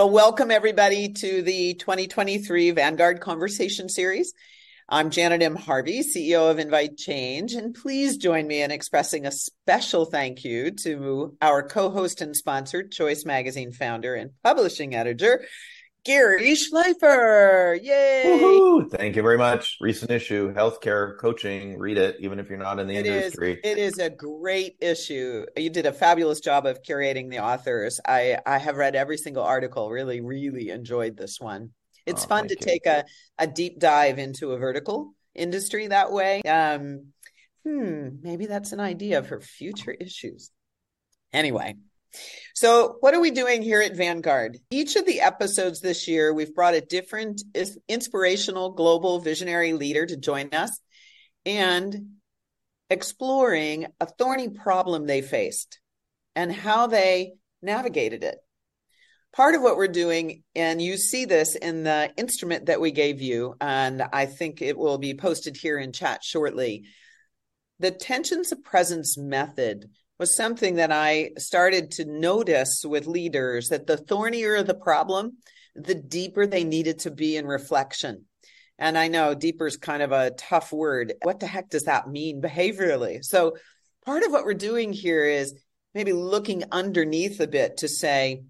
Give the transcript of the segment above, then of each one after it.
Well, welcome everybody to the 2023 Vanguard Conversation Series. I'm Janet M. Harvey, CEO of inviteCHANGE, and please join me in expressing a special thank you to our co host and sponsor, Choice Magazine founder and publishing editor, Garry Schleifer. Yay! Woo-hoo. Thank you very much. Recent issue, healthcare coaching. Read it, even if you're not in the It industry. is. It is a great issue. You did a fabulous job of curating the authors. I I have read every single article. Really, really enjoyed this one. It's Oh, fun to you. take a a deep dive into a vertical industry that way. Um, hmm, maybe that's an idea for future issues. Anyway, so what are we doing here at Vanguard? Each of the episodes this year, we've brought a different inspirational global visionary leader to join us and exploring a thorny problem they faced and how they navigated it. Part of what we're doing, and you see this in the instrument that we gave you, and I think it will be posted here in chat shortly. The tensions of presence method was something that I started to notice with leaders that the thornier the problem, the deeper they needed to be in reflection. And I know deeper is kind of a tough word. What the heck does that mean behaviorally? So, part of what we're doing here is maybe looking underneath a bit to say,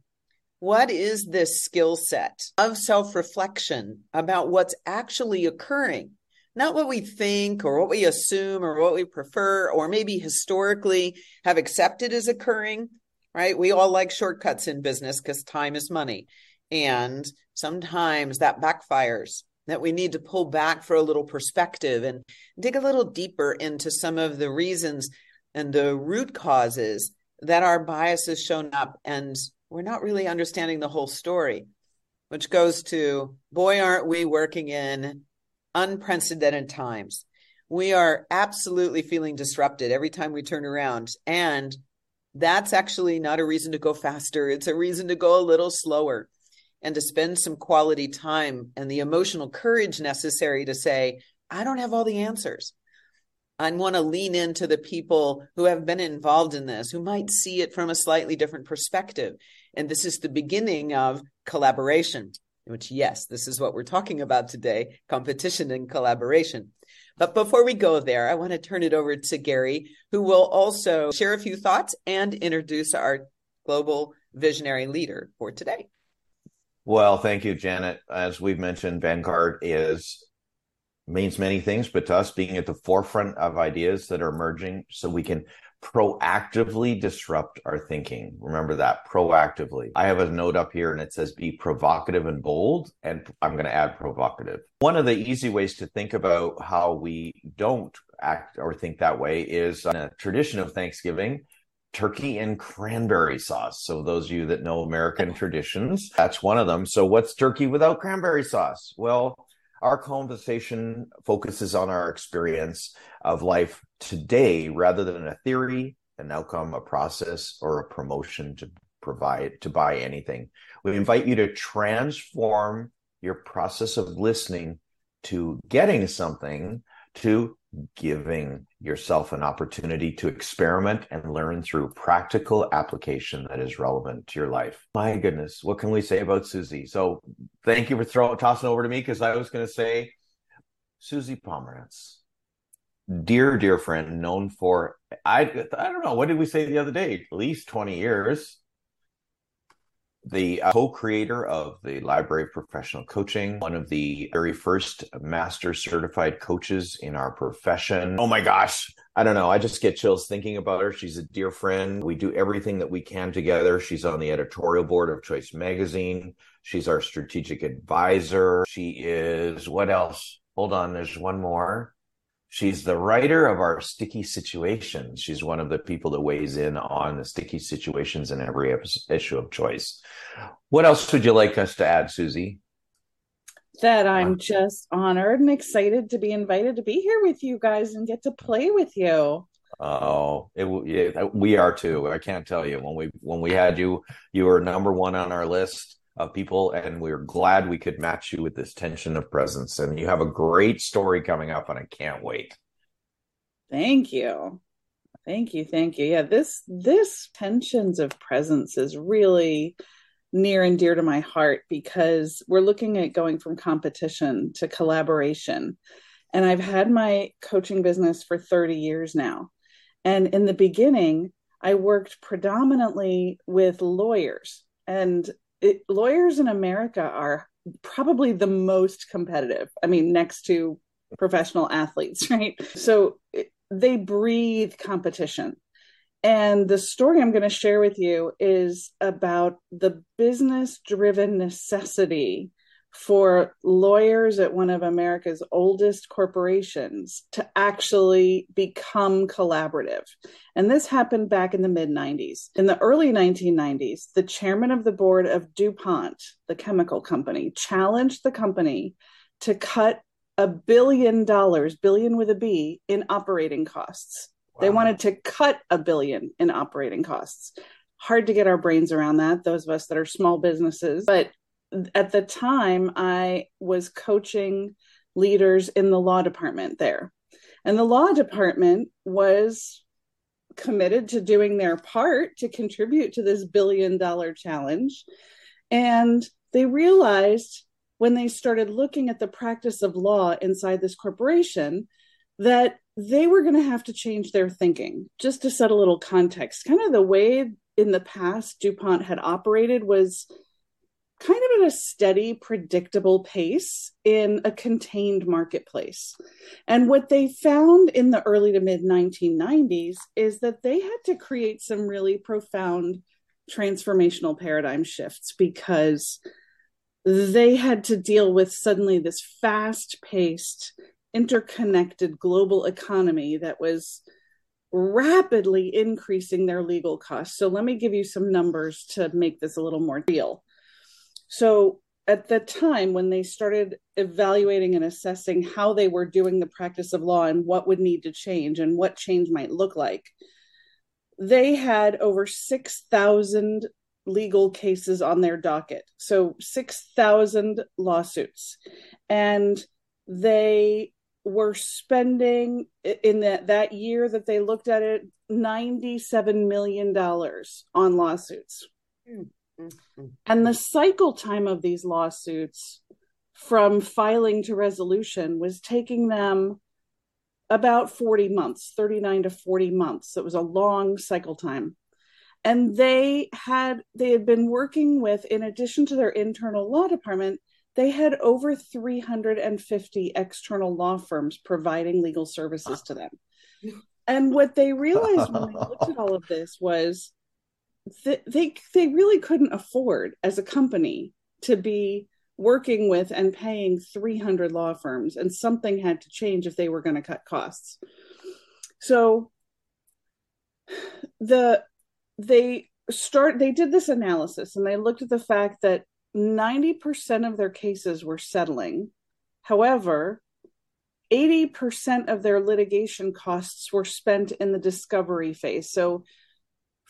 what is this skill set of self reflection about what's actually occurring? Not what we think or what we assume or what we prefer or maybe historically have accepted as occurring, right? We all like shortcuts in business because time is money. And sometimes that backfires, that we need to pull back for a little perspective and dig a little deeper into some of the reasons and the root causes that our bias has shown up and we're not really understanding the whole story, which goes to boy, aren't we working in unprecedented times. We are absolutely feeling disrupted every time we turn around. And that's actually not a reason to go faster. It's a reason to go a little slower and to spend some quality time and the emotional courage necessary to say, I don't have all the answers. I want to lean into the people who have been involved in this, who might see it from a slightly different perspective. And this is the beginning of collaboration, which, yes, this is what we're talking about today competition and collaboration. But before we go there, I want to turn it over to Garry, who will also share a few thoughts and introduce our global visionary leader for today. Well, thank you, Janet. As we've mentioned, Vanguard is means many things, but to us being at the forefront of ideas that are emerging so we can proactively disrupt our thinking. Remember that proactively. I have a note up here and it says be provocative and bold, and I'm going to add provocative. One of the easy ways to think about how we don't act or think that way is a tradition of Thanksgiving turkey and cranberry sauce. So those of you that know American traditions, that's one of them. So what's turkey without cranberry sauce? Well, our conversation focuses on our experience of life today rather than a theory, an outcome, a process, or a promotion to provide to buy anything. We invite you to transform your process of listening to getting something to giving yourself an opportunity to experiment and learn through practical application that is relevant to your life. My goodness, what can we say about Suzi? So, thank you for throwing tossing over to me because I was going to say Suzi Pomerantz, dear dear friend, known for I I don't know what did we say the other day? At least twenty years. The uh, co-creator of the Library of Professional Coaching, one of the very first master certified coaches in our profession. Oh my gosh, I don't know. I just get chills thinking about her. She's a dear friend. We do everything that we can together. She's on the editorial board of Choice Magazine. She's our strategic advisor. She is what else? Hold on, there's one more. She's the writer of our sticky situations. She's one of the people that weighs in on the sticky situations in every issue of Choice. What else would you like us to add, Suzi? That I'm just honored and excited to be invited to be here with you guys and get to play with you. Oh, it, it, we are too. I can't tell you when we when we had you, you were number one on our list of people, and we are glad we could match you with this tension of presence. And you have a great story coming up, and I can't wait. Thank you. Thank you. Thank you. Yeah, this this tensions of presence is really near and dear to my heart because we're looking at going from competition to collaboration. And I've had my coaching business for 30 years now. And in the beginning, I worked predominantly with lawyers. And it, lawyers in America are probably the most competitive. I mean, next to professional athletes, right? So it, they breathe competition. And the story I'm going to share with you is about the business driven necessity for lawyers at one of America's oldest corporations to actually become collaborative. And this happened back in the mid 90s. In the early 1990s, the chairman of the board of DuPont, the chemical company, challenged the company to cut a billion dollars, billion with a B, in operating costs. Wow. They wanted to cut a billion in operating costs. Hard to get our brains around that, those of us that are small businesses. But at the time I was coaching leaders in the law department there. And the law department was committed to doing their part to contribute to this billion dollar challenge. And they realized when they started looking at the practice of law inside this corporation that they were going to have to change their thinking. Just to set a little context, kind of the way in the past DuPont had operated was kind of at a steady, predictable pace in a contained marketplace. And what they found in the early to mid 1990s is that they had to create some really profound transformational paradigm shifts because they had to deal with suddenly this fast paced, interconnected global economy that was rapidly increasing their legal costs. So, let me give you some numbers to make this a little more real. So at the time when they started evaluating and assessing how they were doing the practice of law and what would need to change and what change might look like, they had over 6,000 legal cases on their docket. So 6,000 lawsuits. And they were spending in that, that year that they looked at it $97 million on lawsuits. Mm. Mm-hmm. And the cycle time of these lawsuits from filing to resolution was taking them about 40 months, 39 to 40 months. It was a long cycle time. And they had they had been working with in addition to their internal law department, they had over 350 external law firms providing legal services to them. And what they realized when they looked at all of this was th- they they really couldn't afford as a company to be working with and paying 300 law firms and something had to change if they were going to cut costs. So the they start they did this analysis and they looked at the fact that 90% of their cases were settling. However 80% of their litigation costs were spent in the discovery phase. So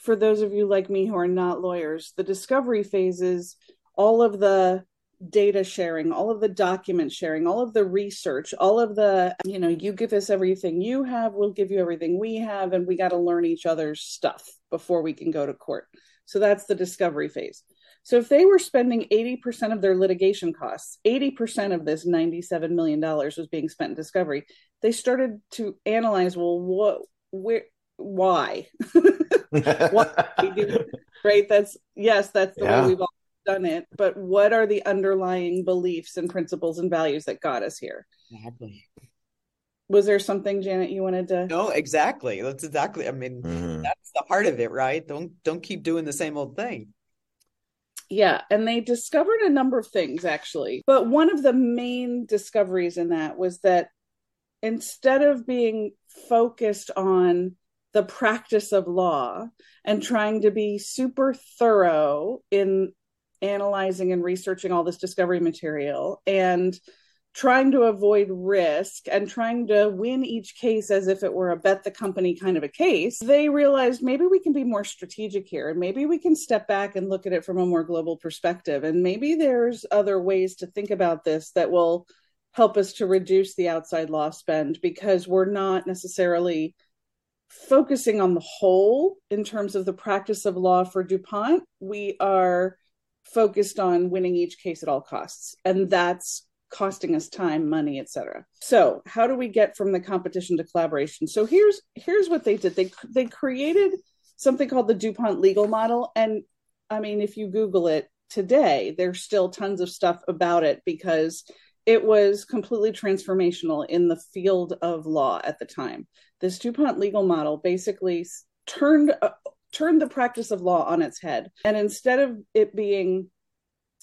for those of you like me who are not lawyers, the discovery phase is all of the data sharing, all of the document sharing, all of the research, all of the, you know, you give us everything you have, we'll give you everything we have, and we got to learn each other's stuff before we can go to court. So that's the discovery phase. So if they were spending 80% of their litigation costs, 80% of this $97 million was being spent in discovery, they started to analyze, well, what, where, why? right? That's yes, that's the yeah. way we've all done it. But what are the underlying beliefs and principles and values that got us here? Exactly. Was there something, Janet, you wanted to? No, exactly. That's exactly. I mean, mm-hmm. that's the heart of it, right? Don't don't keep doing the same old thing. Yeah, and they discovered a number of things actually. But one of the main discoveries in that was that instead of being focused on the practice of law and trying to be super thorough in analyzing and researching all this discovery material and trying to avoid risk and trying to win each case as if it were a bet the company kind of a case, they realized maybe we can be more strategic here and maybe we can step back and look at it from a more global perspective. And maybe there's other ways to think about this that will help us to reduce the outside law spend because we're not necessarily focusing on the whole in terms of the practice of law for DuPont. We are focused on winning each case at all costs. And that's costing us time money etc so how do we get from the competition to collaboration so here's here's what they did they they created something called the dupont legal model and i mean if you google it today there's still tons of stuff about it because it was completely transformational in the field of law at the time this dupont legal model basically turned uh, turned the practice of law on its head and instead of it being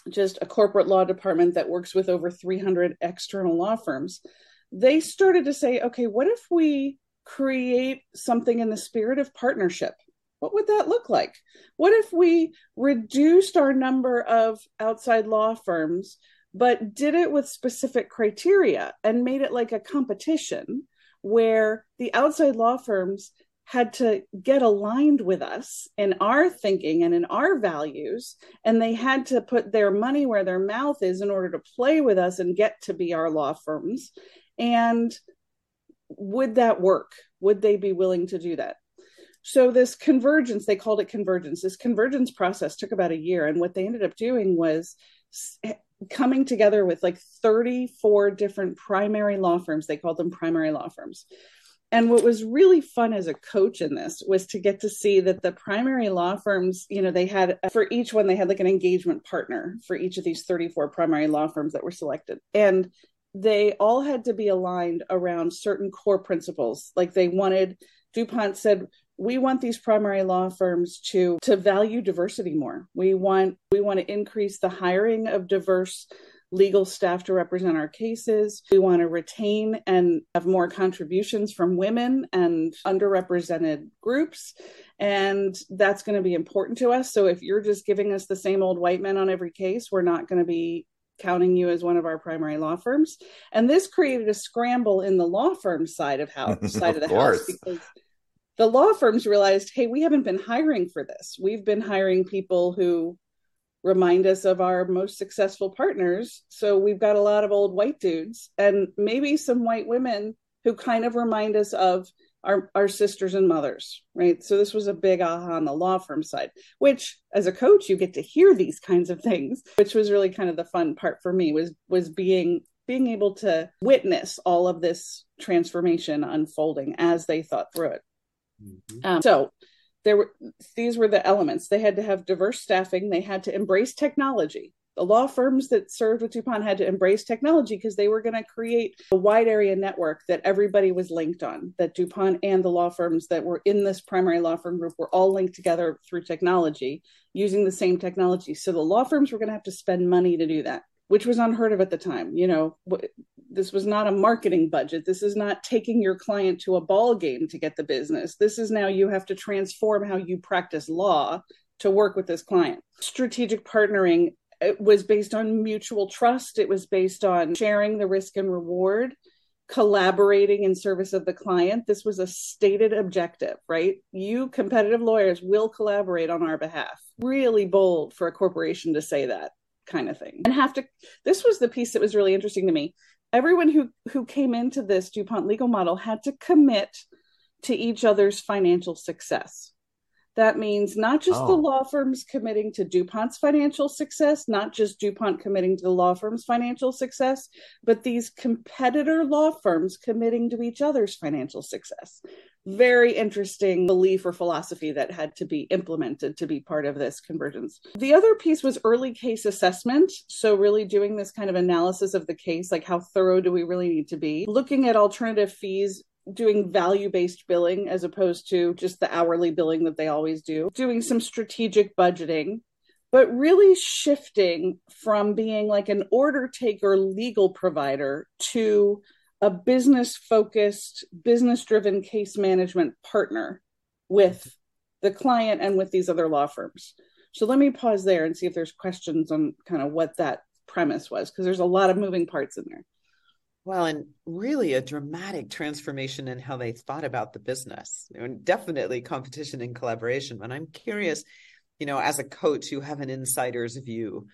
just a corporate law department that works with over 300 external law firms, they started to say, okay, what if we create something in the spirit of partnership? What would that look like? What if we reduced our number of outside law firms, but did it with specific criteria and made it like a competition where the outside law firms had to get aligned with us in our thinking and in our values and they had to put their money where their mouth is in order to play with us and get to be our law firms. And would that work? Would they be willing to do that? So this convergence they called it convergence. This convergence process took about a year and what they ended up doing was coming together with like 34 different primary law firms. They called them primary law firms. And what was really fun as a coach in this was to get to see that the primary law firms you know they had for each one they had like an engagement partner for each of these 34 primary law firms that were selected. And they all had to be aligned around certain core principles. Like they wanted dupont said we want these primary law firms to to value diversity more we want we want to increase the hiring of diverse legal staff to represent our cases. We want to retain and have more contributions from women and underrepresented groups. And that's going to be important to us. So if you're just giving us the same old white men on every case, we're not going to be counting you as one of our primary law firms. And this created a scramble in the law firm side of house side of, of the course. house because the law firms realized, hey, we haven't been hiring for this. We've been hiring people who remind us of our most successful partners. So we've got a lot of old white dudes and maybe some white women who kind of remind us of our, our sisters and mothers, right? So this was a big aha on the law firm side, which as a coach, you get to hear these kinds of things, which was really kind of the fun part for me was was being being able to witness all of this transformation unfolding as they thought through it. Mm-hmm. Um, so there were these were the elements they had to have diverse staffing they had to embrace technology the law firms that served with DuPont had to embrace technology because they were going to create a wide area network that everybody was linked on. That DuPont and the law firms that were in this primary law firm group were all linked together through technology using the same technology. So the law firms were going to have to spend money to do that, which was unheard of at the time. You know, this was not a marketing budget. This is not taking your client to a ball game to get the business. This is now you have to transform how you practice law to work with this client. Strategic partnering was based on mutual trust. It was based on sharing the risk and reward collaborating in service of the client. This was a stated objective right? You competitive lawyers will collaborate on our behalf. Really bold for a corporation to say that kind of thing and have to this was the piece that was really interesting to me everyone who who came into this DuPont legal model had to commit to each other's financial success. That means not just oh. the law firms committing to DuPont's financial success, not just DuPont committing to the law firm's financial success, but these competitor law firms committing to each other's financial success very interesting belief or philosophy that had to be implemented to be part of this convergence. The other piece was early case assessment. So, really doing this kind of analysis of the case, like how thorough do we really need to be? Looking at alternative fees doing value based billing as opposed to just the hourly billing that they always do, doing some strategic budgeting, but really shifting from being like an order taker legal provider to a business focused, business driven case management partner with the client and with these other law firms. So let me pause there and see if there's questions on kind of what that premise was, because there's a lot of moving parts in there. Well, and really a dramatic transformation in how they thought about the business. And definitely competition and collaboration. But I'm curious, you know, as a coach, you have an insider's view.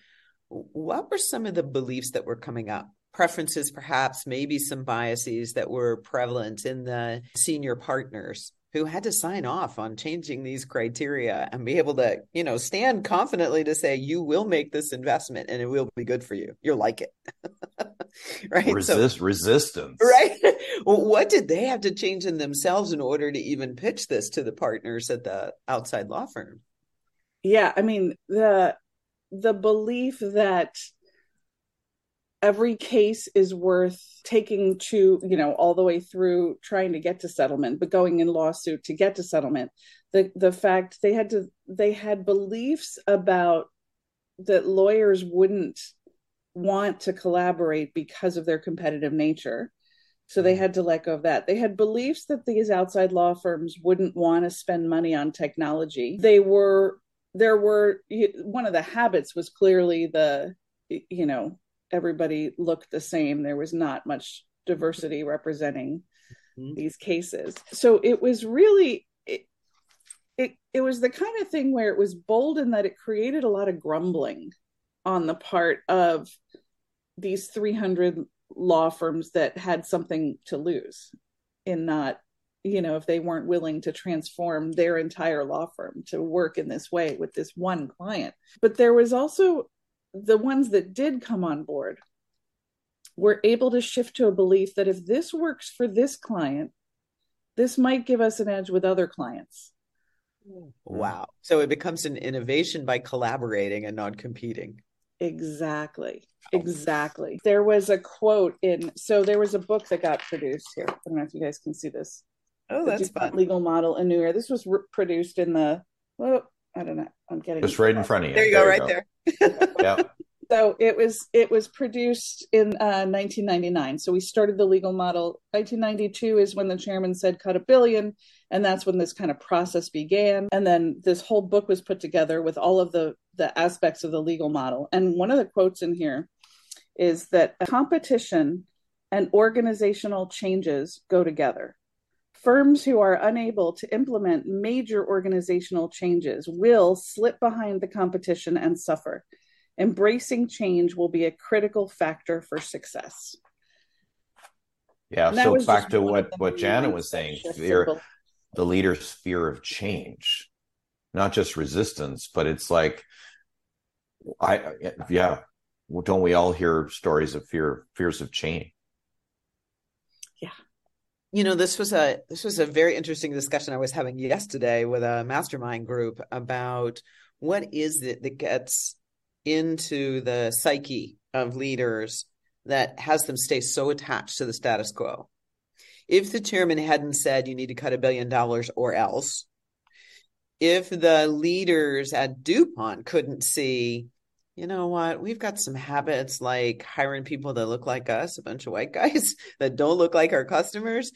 What were some of the beliefs that were coming up preferences, perhaps, maybe some biases that were prevalent in the senior partners who had to sign off on changing these criteria and be able to, you know, stand confidently to say, you will make this investment and it will be good for you. You'll like it. right. Resist so, resistance. Right. well, what did they have to change in themselves in order to even pitch this to the partners at the outside law firm? Yeah. I mean, the the belief that every case is worth taking to you know all the way through trying to get to settlement but going in lawsuit to get to settlement. The the fact they had to they had beliefs about that lawyers wouldn't want to collaborate because of their competitive nature. So they mm. had to let go of that. They had beliefs that these outside law firms wouldn't want to spend money on technology. They were there were one of the habits was clearly the you know everybody looked the same. There was not much diversity representing mm-hmm. these cases. So it was really it, it it was the kind of thing where it was bold in that it created a lot of grumbling on the part of these 300 law firms that had something to lose in not you know if they weren't willing to transform their entire law firm to work in this way with this one client but there was also the ones that did come on board were able to shift to a belief that if this works for this client, this might give us an edge with other clients. Hmm. Wow. So it becomes an innovation by collaborating and not competing. Exactly. Oh. Exactly. There was a quote in, so there was a book that got produced here. I don't know if you guys can see this. Oh, that's fun. Legal model Annuier. This was re- produced in the, well, I don't know. I'm getting just right in front of you. There you there go, right go. there. Yeah. So it was it was produced in uh, 1999. So we started the legal model. 1992 is when the chairman said cut a billion, and that's when this kind of process began. And then this whole book was put together with all of the the aspects of the legal model. And one of the quotes in here is that competition and organizational changes go together. Firms who are unable to implement major organizational changes will slip behind the competition and suffer. Embracing change will be a critical factor for success. Yeah, so back to what what Janet was saying, fear, the leader's fear of change, not just resistance, but it's like, I yeah, don't we all hear stories of fear, fears of change? You know this was a this was a very interesting discussion i was having yesterday with a mastermind group about what is it that gets into the psyche of leaders that has them stay so attached to the status quo. If the chairman hadn't said you need to cut a billion dollars or else if the leaders at dupont couldn't see you know what? We've got some habits like hiring people that look like us, a bunch of white guys that don't look like our customers,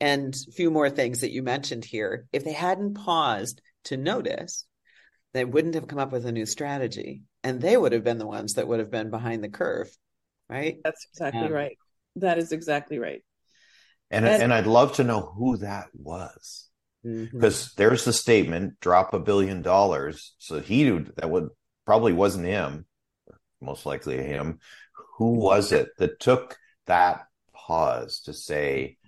and a few more things that you mentioned here. If they hadn't paused to notice, they wouldn't have come up with a new strategy. And they would have been the ones that would have been behind the curve. Right. That's exactly yeah. right. That is exactly right. And, and, and I'd love to know who that was because mm-hmm. there's the statement drop a billion dollars so he that would probably wasn't him, most likely him. Who was it that took that pause to say,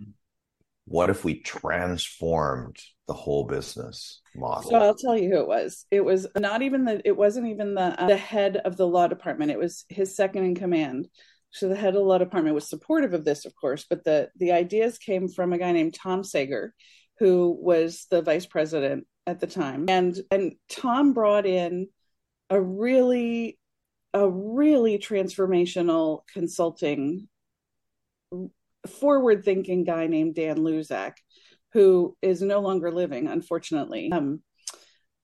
what if we transformed the whole business model? So I'll tell you who it was. It was not even the, it wasn't even the, uh, the head of the law department. It was his second in command. So the head of the law department was supportive of this, of course, but the, the ideas came from a guy named Tom Sager, who was the vice president at the time. And, and Tom brought in a really a really transformational consulting forward thinking guy named Dan Luzack who is no longer living unfortunately. Um,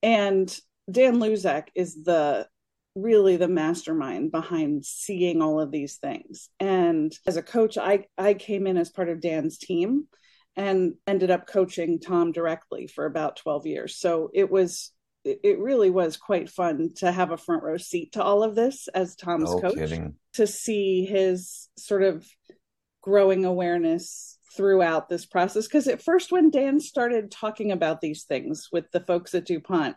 and Dan Luzack is the really the mastermind behind seeing all of these things. And as a coach I I came in as part of Dan's team and ended up coaching Tom directly for about 12 years. So it was it really was quite fun to have a front row seat to all of this as Tom's no coach kidding. to see his sort of growing awareness throughout this process because at first when Dan started talking about these things with the folks at DuPont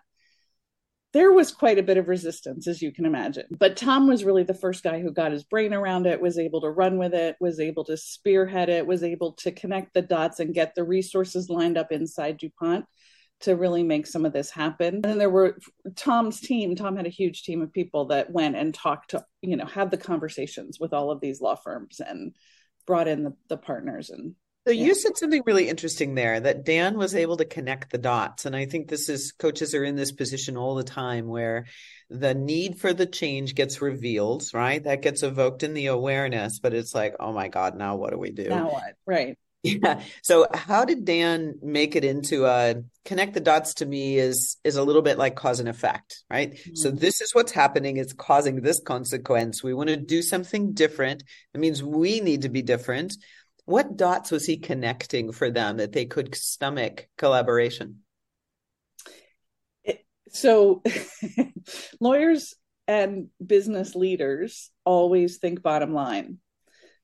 there was quite a bit of resistance, as you can imagine. But Tom was really the first guy who got his brain around it, was able to run with it, was able to spearhead it, was able to connect the dots and get the resources lined up inside DuPont to really make some of this happen. And then there were Tom's team. Tom had a huge team of people that went and talked to, you know, had the conversations with all of these law firms and brought in the, the partners and so yeah. you said something really interesting there that Dan was able to connect the dots. And I think this is coaches are in this position all the time where the need for the change gets revealed, right? That gets evoked in the awareness, but it's like, oh my God, now what do we do? Now what? Right. Yeah. So how did Dan make it into a connect the dots to me is is a little bit like cause and effect, right? Mm-hmm. So this is what's happening, it's causing this consequence. We want to do something different. It means we need to be different what dots was he connecting for them that they could stomach collaboration? So, lawyers and business leaders always think bottom line.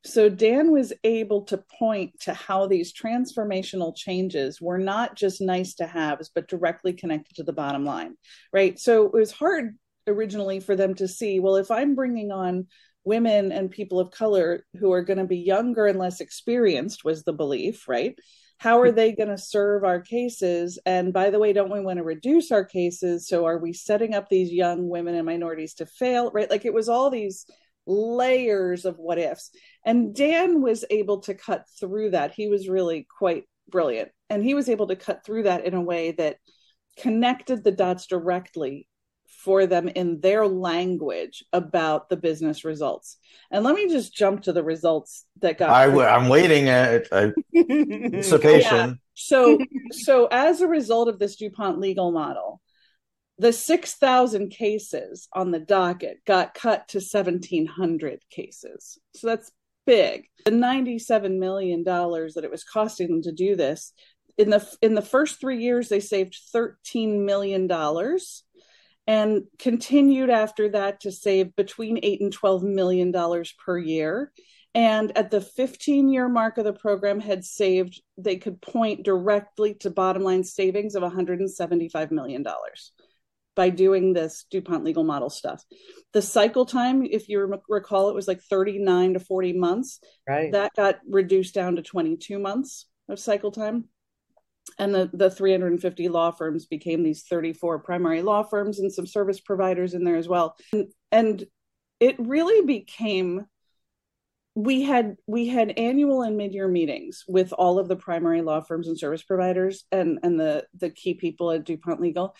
So, Dan was able to point to how these transformational changes were not just nice to haves, but directly connected to the bottom line, right? So, it was hard originally for them to see well, if I'm bringing on women and people of color who are going to be younger and less experienced was the belief right? How are they going to serve our cases? And by the way don't we want to reduce our cases? So are we setting up these young women and minorities to fail right? Like it was all these layers of what ifs and dan was able to cut through that he was really quite brilliant and he was able to cut through that in a way that connected the dots directly for them in their language about the business results. And let me just jump to the results that got. I, am waiting at anticipation. Yeah. So, so as a result of this DuPont legal model, the 6,000 cases on the docket got cut to 1,700 cases. So that's big. The $97 million that it was costing them to do this in the in the first three years they saved 13 million dollars and continued after that to save between 8 and 12 million dollars per year and at the 15 year mark of the program had saved they could point directly to bottom line savings of 175 million dollars by doing this DuPont legal model stuff. The cycle time, if you recall, it was like 39 to 40 months. Right. That got reduced down to 22 months of cycle time and the, the 350 law firms became these 34 primary law firms and some service providers in there as well and, and it really became we had we had annual and mid-year meetings with all of the primary law firms and service providers and and the the key people at DuPont Legal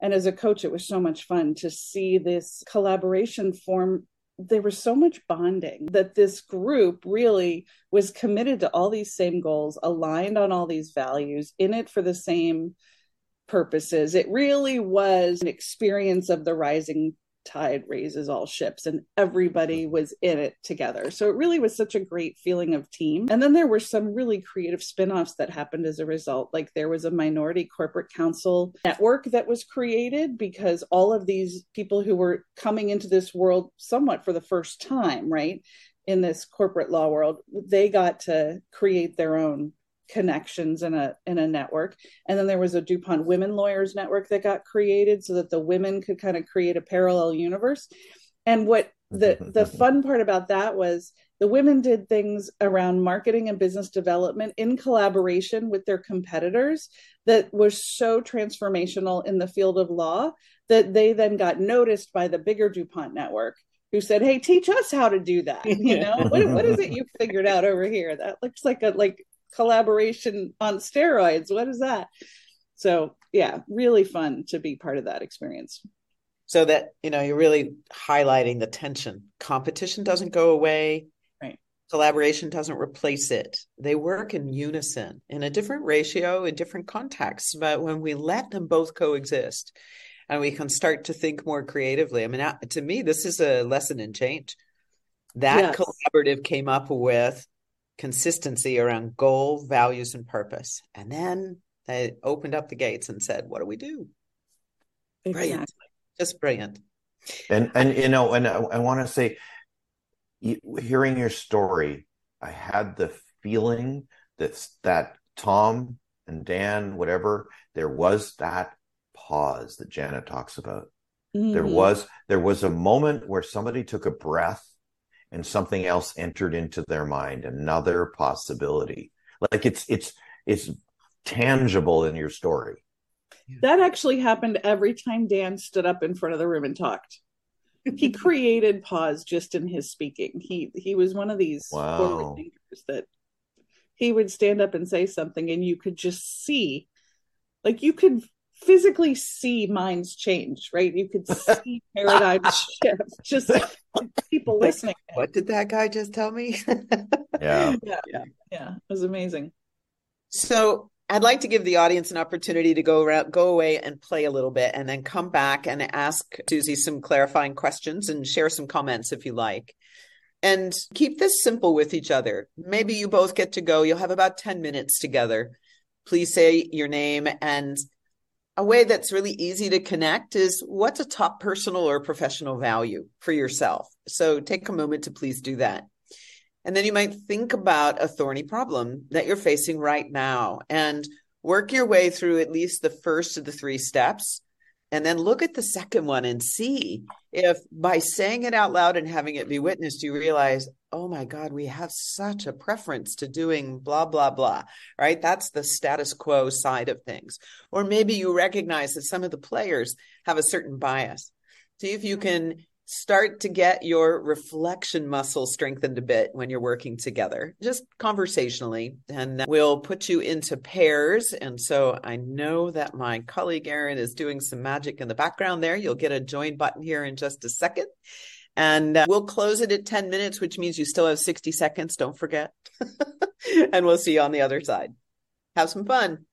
and as a coach it was so much fun to see this collaboration form there was so much bonding that this group really was committed to all these same goals, aligned on all these values, in it for the same purposes. It really was an experience of the rising tide raises all ships and everybody mm-hmm. was in it together. So it really was such a great feeling of team. And then there were some really creative spin-offs that happened as a result. Like there was a minority corporate counsel network that was created because all of these people who were coming into this world somewhat for the first time, right? In this corporate law world, they got to create their own connections in a in a network and then there was a DuPont women lawyers network that got created so that the women could kind of create a parallel universe and what the mm-hmm, the mm-hmm. fun part about that was the women did things around marketing and business development in collaboration with their competitors that was so transformational in the field of law that they then got noticed by the bigger DuPont network who said, "Hey, teach us how to do that." You know, what, what is it you figured out over here? That looks like a like collaboration on steroids. What is that? So, yeah, really fun to be part of that experience. So that, you know, you're really highlighting the tension. Competition doesn't go away. Right. Collaboration doesn't replace it. They work in unison in a different ratio, in different contexts. But when we let them both coexist and we can start to think more creatively, I mean, to me, this is a lesson in change. That yes. collaborative came up with consistency around goal, values, and purpose. And then they opened up the gates and said, What do we do? Exactly. Brilliant. Just brilliant. And and you know, and I, I want to say hearing your story, I had the feeling that that Tom and Dan, whatever, there was that pause that Janet talks about. Mm-hmm. There was there was a moment where somebody took a breath and something else entered into their mind, another possibility. Like it's it's it's tangible in your story. That actually happened every time Dan stood up in front of the room and talked. he created pause just in his speaking. He he was one of these wow. forward thinkers that he would stand up and say something and you could just see like you could physically see minds change, right? You could see paradigm shift. Just people listening. What did that guy just tell me? yeah. yeah. Yeah. Yeah. It was amazing. So I'd like to give the audience an opportunity to go around, go away and play a little bit and then come back and ask Suzi some clarifying questions and share some comments if you like. And keep this simple with each other. Maybe you both get to go. You'll have about 10 minutes together. Please say your name and a way that's really easy to connect is what's a top personal or professional value for yourself? So take a moment to please do that. And then you might think about a thorny problem that you're facing right now and work your way through at least the first of the three steps and then look at the second one and see if by saying it out loud and having it be witnessed, you realize, oh my God, we have such a preference to doing blah, blah, blah, right? That's the status quo side of things. Or maybe you recognize that some of the players have a certain bias. See if you can start to get your reflection muscle strengthened a bit when you're working together, just conversationally. And we'll put you into pairs. And so I know that my colleague Erin is doing some magic in the background there. You'll get a join button here in just a second. And uh, we'll close it at 10 minutes, which means you still have 60 seconds. Don't forget. and we'll see you on the other side. Have some fun.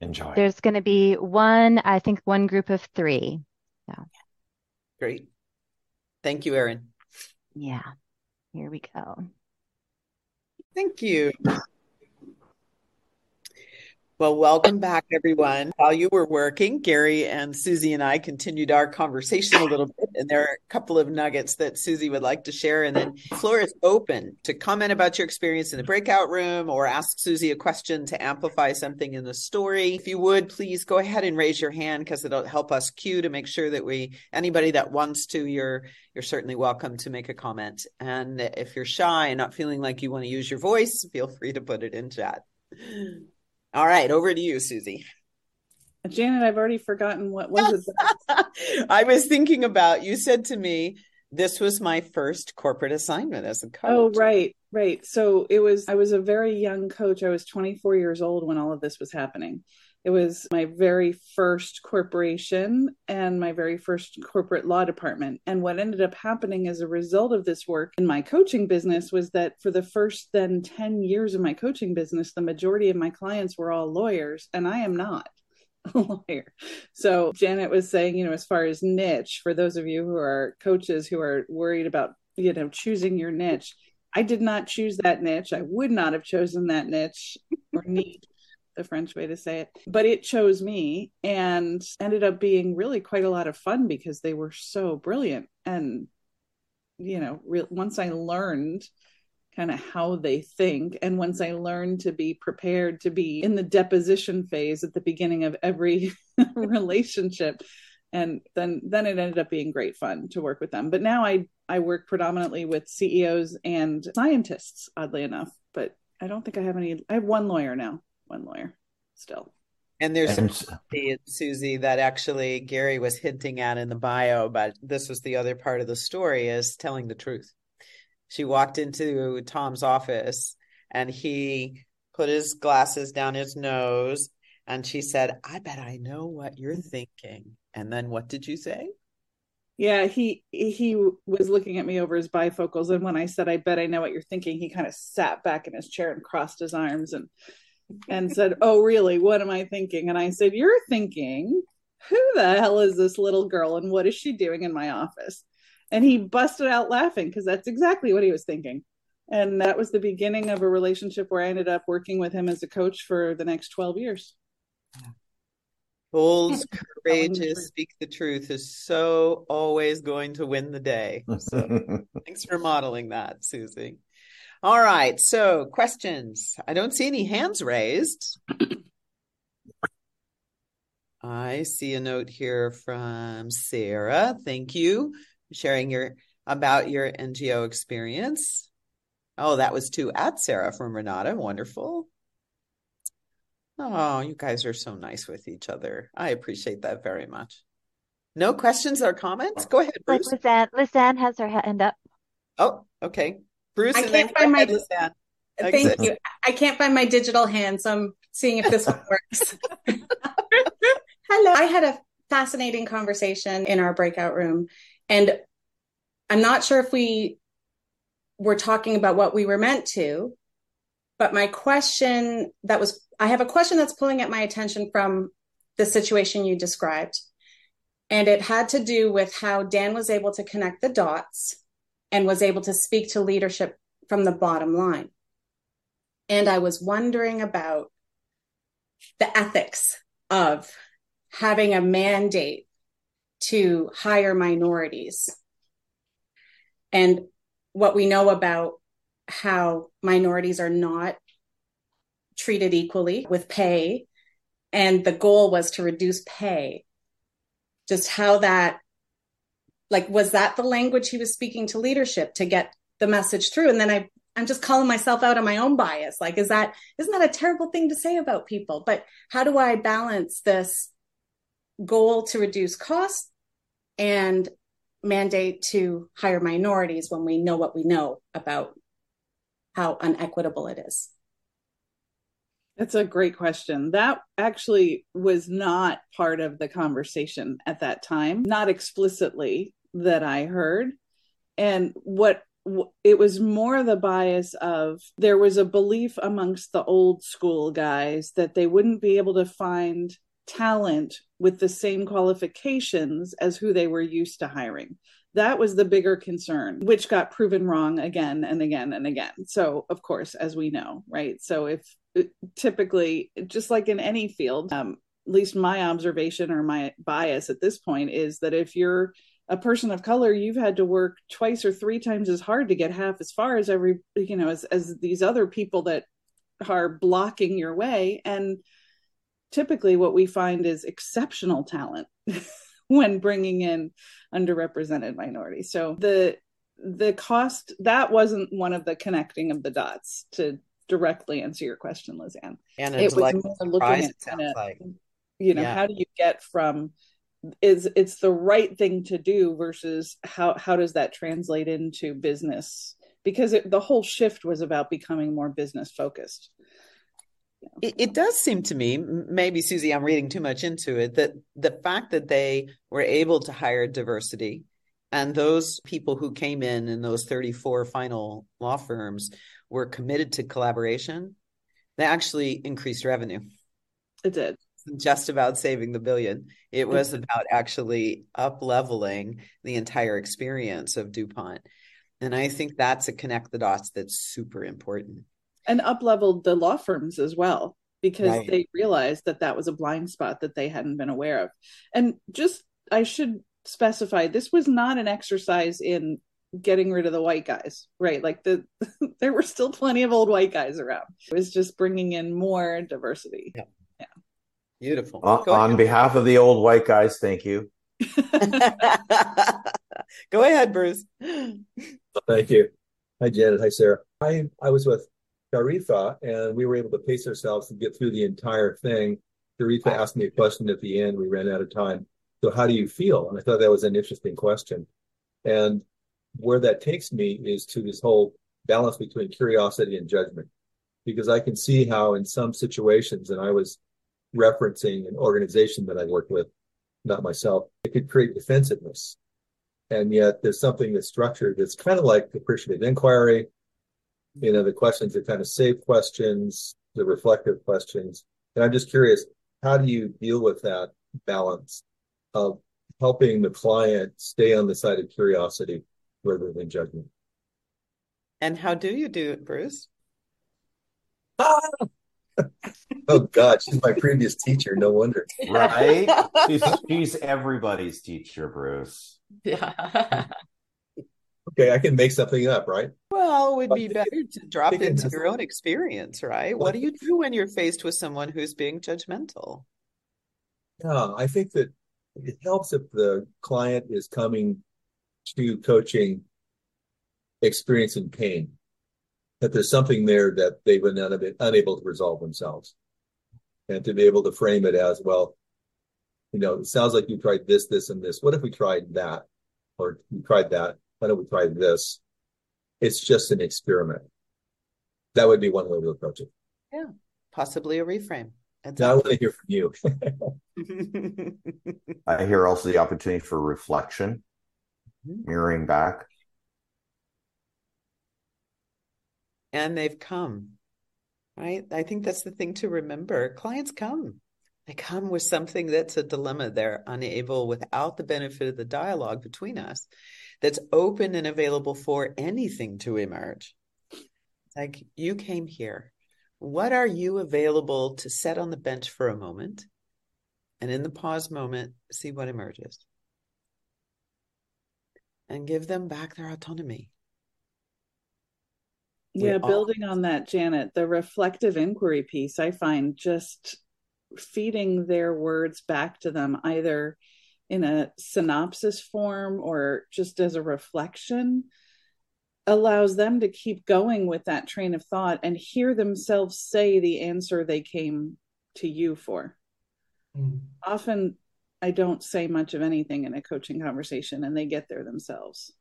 Enjoy. There's going to be one, I think, one group of three. So. Great. Thank you, Erin. Yeah. Here we go. Thank you. Well, welcome back, everyone. While you were working, Garry and Suzi and I continued our conversation a little bit, and there are a couple of nuggets that Suzi would like to share. And then the floor is open to comment about your experience in the breakout room or ask Suzi a question to amplify something in the story. If you would, please go ahead and raise your hand because it'll help us cue to make sure that we anybody that wants to, you're you're certainly welcome to make a comment. And if you're shy and not feeling like you want to use your voice, feel free to put it in chat. All right, over to you, Suzi. Janet, I've already forgotten what was it. I was thinking about you said to me, this was my first corporate assignment as a coach. Oh, right, right. So it was I was a very young coach. I was 24 years old when all of this was happening. It was my very first corporation and my very first corporate law department. And what ended up happening as a result of this work in my coaching business was that for the first then 10 years of my coaching business, the majority of my clients were all lawyers, and I am not a lawyer. So Janet was saying, you know, as far as niche, for those of you who are coaches who are worried about, you know, choosing your niche, I did not choose that niche. I would not have chosen that niche or need the French way to say it. But it chose me and ended up being really quite a lot of fun because they were so brilliant. And, you know, re- once I learned kind of how they think, and once I learned to be prepared to be in the deposition phase at the beginning of every relationship, and then then it ended up being great fun to work with them but now i i work predominantly with ceos and scientists oddly enough but i don't think i have any i have one lawyer now one lawyer still. And there's and, Suzi that actually Garry was hinting at in the bio, but this was the other part of the story is telling the truth. She walked into Tom's office and he put his glasses down his nose and she said, I bet I know what you're thinking. And then what did you say? Yeah, he he was looking at me over his bifocals, and when I said, "I bet I know what you're thinking," he kind of sat back in his chair and crossed his arms and and said, Oh, really? What am I thinking? And I said, You're thinking, who the hell is this little girl and what is she doing in my office? And he busted out laughing because that's exactly what he was thinking. And that was the beginning of a relationship where I ended up working with him as a coach for the next 12 years. Bold, courageous, speak the truth is so always going to win the day. So thanks for modeling that, Suzi. All right. So, questions. I don't see any hands raised. I see a note here from Sarah. Thank you for sharing your about your NGO experience. Oh, that was to at Sarah from Renata. Wonderful. Oh, you guys are so nice with each other. I appreciate that very much. No questions or comments? Go ahead, Bruce. Lizanne, Lizanne has her hand up. Oh, okay. Bruce I can't find my- ahead, Thank Exit. you. I can't find my digital hand, so I'm seeing if this one works. Hello. I had a fascinating conversation in our breakout room, and I'm not sure if we were talking about what we were meant to, but my question that was I have a question that's pulling at my attention from the situation you described. And it had to do with how Dan was able to connect the dots and was able to speak to leadership from the bottom line. And I was wondering about the ethics of having a mandate to hire minorities and what we know about how minorities are not treated equally with pay. And the goal was to reduce pay. Just how that, like, was that the language he was speaking to leadership to get the message through? And then I I'm just calling myself out on my own bias. Like, is that isn't that a terrible thing to say about people? But how do I balance this goal to reduce costs and mandate to hire minorities when we know what we know about how unequitable it is? That's a great question. That actually was not part of the conversation at that time, not explicitly that I heard. And what it was more the bias of there was a belief amongst the old school guys that they wouldn't be able to find talent with the same qualifications as who they were used to hiring. That was the bigger concern, which got proven wrong again and again and again. So, of course, as we know, right? So, if typically, just like in any field, um, at least my observation or my bias at this point is that if you're a person of color, you've had to work twice or three times as hard to get half as far as every, you know, as, as these other people that are blocking your way. And typically, what we find is exceptional talent when bringing in underrepresented minorities. So the the cost that wasn't one of the connecting of the dots to directly answer your question, Lizanne. And It was like more looking at kinda- like. you know Yeah. how do you get from is it's the right thing to do versus how how does that translate into business? Because it, the whole shift was about becoming more business focused. It, it does seem to me, maybe Suzi, I'm reading too much into it, that the fact that they were able to hire diversity and those people who came in in those 34 final law firms were committed to collaboration, they actually increased revenue. it did just about saving the billion. It was about actually up leveling the entire experience of DuPont. And I think that's a connect the dots that's super important. and up leveled the law firms as well because Right. they realized that that was a blind spot that they hadn't been aware of and just i should specify this was not an exercise in getting rid of the white guys right like the there were still plenty of old white guys around it was just bringing in more diversity Yeah. Beautiful. On, on behalf of the old white guys, thank you. Go ahead, Bruce. Oh, thank you. Hi, Janet. Hi, Sarah. I, I was with Garitha, and we were able to pace ourselves to get through the entire thing. Garitha asked me a question at the end. We ran out of time. So, how do you feel? And I thought that was an interesting question. And where that takes me is to this whole balance between curiosity and judgment. Because I can see how, in some situations, and I was referencing an organization that I work with, not myself, it could create defensiveness. And yet there's something that's structured that's kind of like appreciative inquiry you know the questions are kind of safe questions the reflective questions. And i'm just curious how do you deal with that balance of helping the client stay on the side of curiosity rather than judgment? And how do you do it, Bruce? oh god she's my previous teacher no wonder Right? she's, she's everybody's teacher, Bruce. Yeah. okay i can make something up right Well, it would be they better to drop into your own experience, right? What Well, do you do when you're faced with someone who's being judgmental? Yeah, I think that it helps if the client is coming to coaching experiencing pain, that there's something there that they've been unable to resolve themselves. And to be able to frame it as, well, you know, it sounds like you tried this, this, and this. What if we tried that? Or you tried that. Why don't we try this? It's just an experiment. That would be one way to approach it. Yeah, possibly a reframe. Now I want to hear from you. I hear also the opportunity for reflection, mm-hmm. mirroring back. And they've come, right? I think that's the thing to remember. Clients come. They come with something that's a dilemma. They're unable, without the benefit of the dialogue between us, that's open and available for anything to emerge. Like you came here what are you available to set on the bench for a moment? And in the pause moment, see what emerges. And give them back their autonomy. Yeah, building all- on that, Janet, the reflective inquiry piece, I find just feeding their words back to them, either in a synopsis form or just as a reflection allows them to keep going with that train of thought and hear themselves say the answer they came to you for. Mm. Often I don't say much of anything in a coaching conversation and they get there themselves.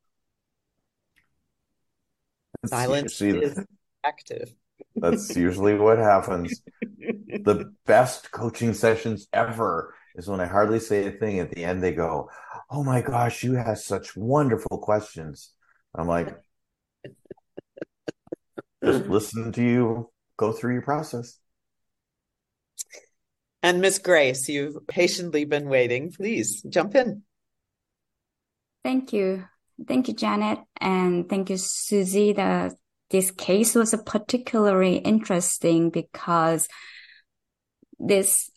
Silence see, is active. That's usually what happens. the best coaching sessions ever is when I hardly say a thing. At the end, they go, Oh my gosh, you have such wonderful questions. I'm like, just listen to you go through your process. And Miss Grace, you've patiently been waiting. Please jump in. Thank you. Thank you, Janet. And thank you, Suzi. The, this case was a particularly interesting because this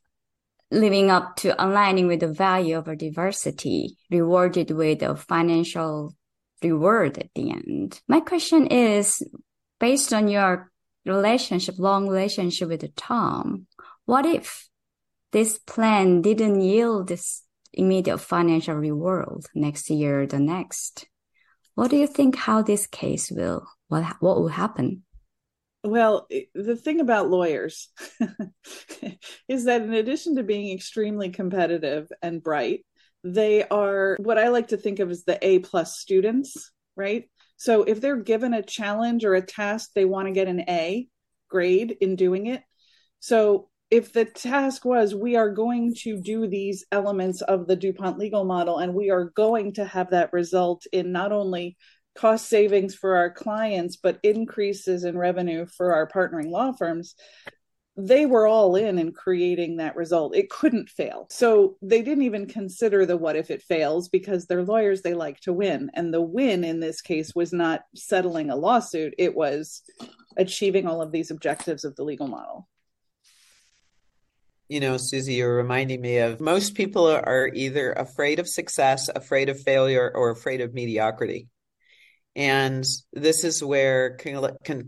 living up to aligning with the value of diversity, rewarded with a financial reward at the end. My question is, based on your relationship, long relationship with Tom, what if this plan didn't yield this immediate financial reward next year, the next? What do you think how this case will, what, what will happen? Well, the thing about lawyers is that in addition to being extremely competitive and bright, they are what I like to think of as the A plus students, right? So if they're given a challenge or a task, they want to get an A grade in doing it. So if the task was we are going to do these elements of the DuPont legal model and we are going to have that result in not only cost savings for our clients but increases in revenue for our partnering law firms they were all in in creating that result. It couldn't fail. So they didn't even consider the what if it fails because they're lawyers, they like to win. And the win in this case was not settling a lawsuit, it was achieving all of these objectives of the legal model. You know, Suzi, you're reminding me of most people are either afraid of success, afraid of failure, or afraid of mediocrity. And this is where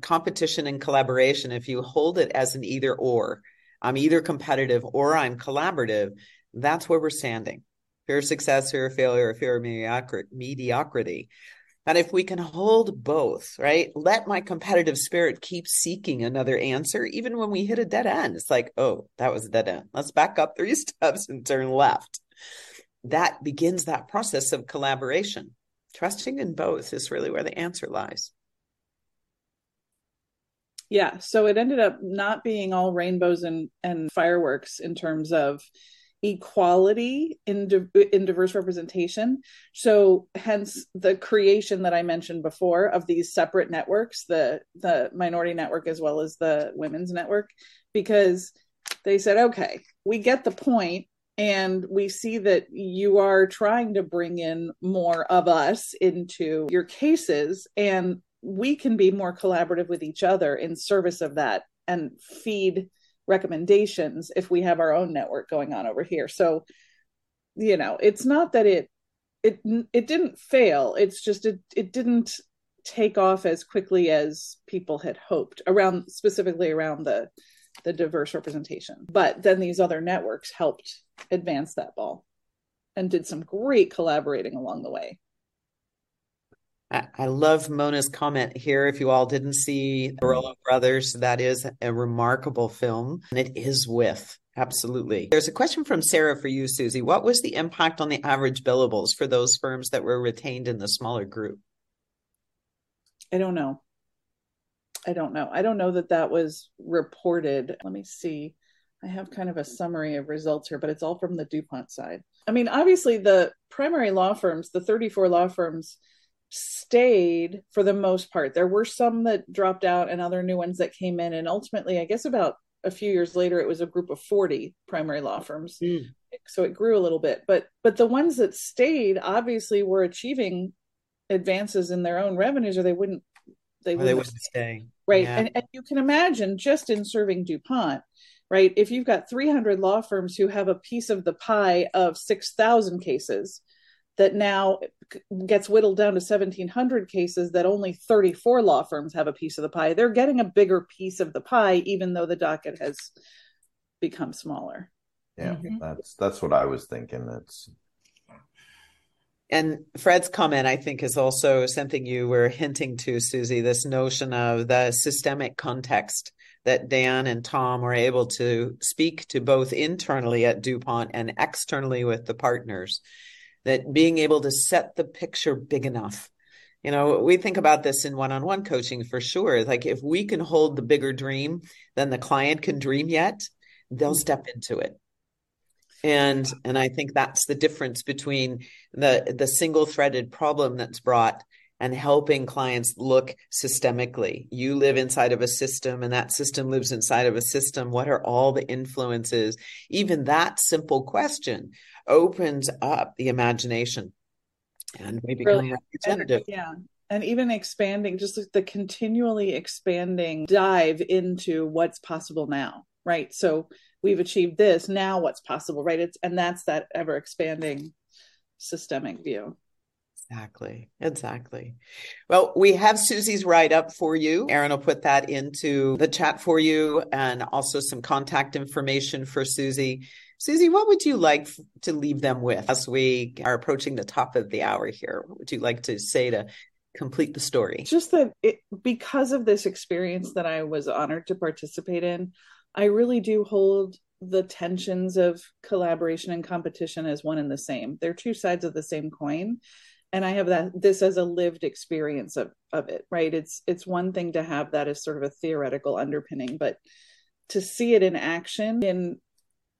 competition and collaboration, if you hold it as an either or, I'm either competitive or I'm collaborative, that's where we're standing. Fear of success, fear of failure, fear of mediocrity. And if we can hold both, right? Let my competitive spirit keep seeking another answer, even when we hit a dead end. It's like, oh, that was a dead end. Let's back up three steps and turn left. That begins that process of collaboration trusting in both is really where the answer lies. Yeah, so it ended up not being all rainbows and, and fireworks in terms of equality in di- in diverse representation. So hence the creation that I mentioned before of these separate networks, the the minority network as well as the women's network because they said, "Okay, we get the point and we see that you are trying to bring in more of us into your cases and we can be more collaborative with each other in service of that and feed recommendations if we have our own network going on over here so you know it's not that it it it didn't fail it's just it it didn't take off as quickly as people had hoped around specifically around the the diverse representation. But then these other networks helped advance that ball and did some great collaborating along the way. I love Mona's comment here. If you all didn't see Barolo Brothers, that is a remarkable film, and it is with. Absolutely. There's a question from Sarah for you, Suzi. What was the impact on the average billables for those firms that were retained in the smaller group? I don't know. I don't know. I don't know that that was reported. Let me see. I have kind of a summary of results here, but it's all from the DuPont side. I mean, obviously, the primary law firms, the 34 law firms, stayed for the most part. There were some that dropped out and other new ones that came in. And ultimately, I guess about a few years later, it was a group of 40 primary law firms. Mm. So it grew a little bit. But but the ones that stayed obviously were achieving advances in their own revenues or they wouldn't they, wouldn't, they wouldn't stay. Right. Yeah. And, and you can imagine just in serving DuPont, right? If you've got 300 law firms who have a piece of the pie of 6,000 cases, that now gets whittled down to 1700 cases that only 34 law firms have a piece of the pie. They're getting a bigger piece of the pie even though the docket has become smaller. Yeah mm-hmm. that's that's what i was thinking. It's and Fred's comment, I think, is also something you were hinting to, Suzi, this notion of the systemic context that Dan and Tom were able to speak to both internally at DuPont and externally with the partners that being able to set the picture big enough. You know we think about this in one-on-one coaching for sure. Like if we can hold the bigger dream than the client can dream yet they'll step into it. And and i think that's the difference between the the single threaded problem that's brought and helping clients look systemically. You live inside of a system and that system lives inside of a system. What are all the influences? Even that simple question opens up the imagination and we become really, yeah. And even expanding, just the continually expanding dive into what's possible now, right? So we've achieved this, now what's possible, right? It's and that's that ever expanding systemic view. Exactly. Exactly. Well, we have Suzi's write up for you. Aaron will put that into the chat for you and also some contact information for Suzi. Suzi, what would you like to leave them with as we are approaching the top of the hour here? What would you like to say to complete the story? Just that it, because of this experience that I was honored to participate in, I really do hold the tensions of collaboration and competition as one and the same. They're two sides of the same coin and i have that this as a lived experience of of it right it's it's one thing to have that as sort of a theoretical underpinning but to see it in action in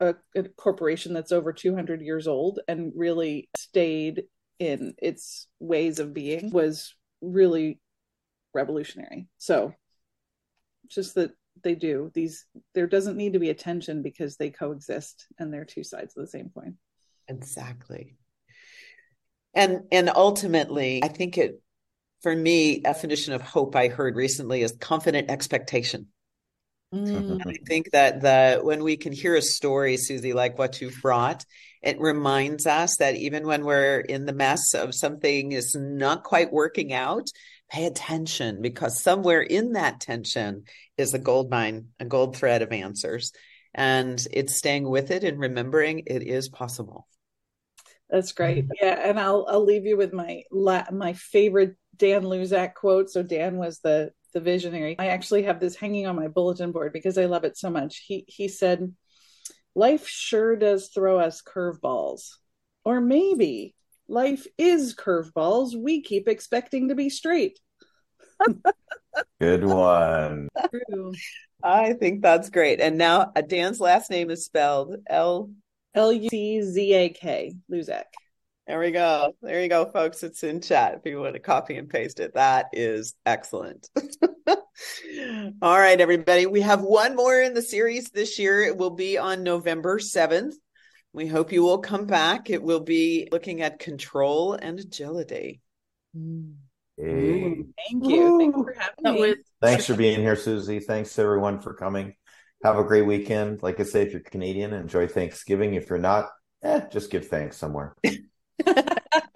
a, a corporation that's over 200 years old and really stayed in its ways of being was really revolutionary. So just that they do. These there doesn't need to be a tension because they coexist and they're two sides of the same coin. Exactly. And and ultimately i think it for me definition of hope i heard recently is confident expectation mm. i think that the when we can hear a story suzi like what you've brought it reminds us that even when we're in the mess of something is not quite working out pay attention because somewhere in that tension is a gold mine a gold thread of answers and it's staying with it and remembering it is possible that's great. Yeah, and I'll I'll leave you with my my favorite Dan Luczak quote. So Dan was the the visionary. I actually have this hanging on my bulletin board because I love it so much. He he said, "Life sure does throw us curveballs, or maybe life is curveballs. We keep expecting to be straight." Good one. I think that's great. And now uh, Dan's last name is spelled L L U C Z A K, Luczak. There we go. There you go, folks. It's in chat if you want to copy and paste it. That is excellent. All right, everybody. We have one more in the series this year. It will be on November 7th. We hope you will come back. It will be looking at control and agility. Hey. Thank you. Thanks for having me. Thanks for being here, Suzi. Thanks everyone for coming have a great weekend. Like I say, if you're Canadian, enjoy Thanksgiving. If you're not, eh, just give thanks somewhere.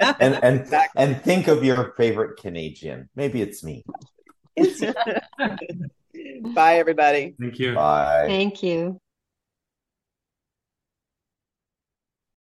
and and and think of your favorite Canadian. Maybe it's me. Bye, everybody. Thank you. Bye. Thank you.